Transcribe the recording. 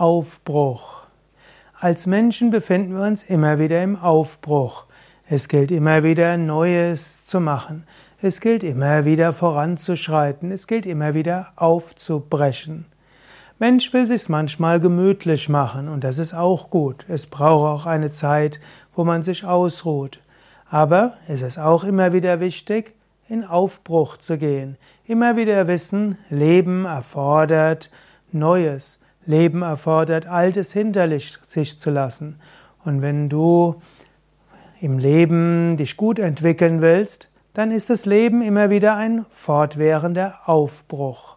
Aufbruch. Als Menschen befinden wir uns immer wieder im Aufbruch. Es gilt immer wieder Neues zu machen. Es gilt immer wieder voranzuschreiten. Es gilt immer wieder aufzubrechen. Mensch will sich's manchmal gemütlich machen und das ist auch gut. Es braucht auch eine Zeit, wo man sich ausruht. Aber es ist auch immer wieder wichtig, in Aufbruch zu gehen. Immer wieder wissen, Leben erfordert Neues. Leben erfordert Altes hinter sich zu lassen. Und wenn du im Leben dich gut entwickeln willst, dann ist das Leben immer wieder ein fortwährender Aufbruch.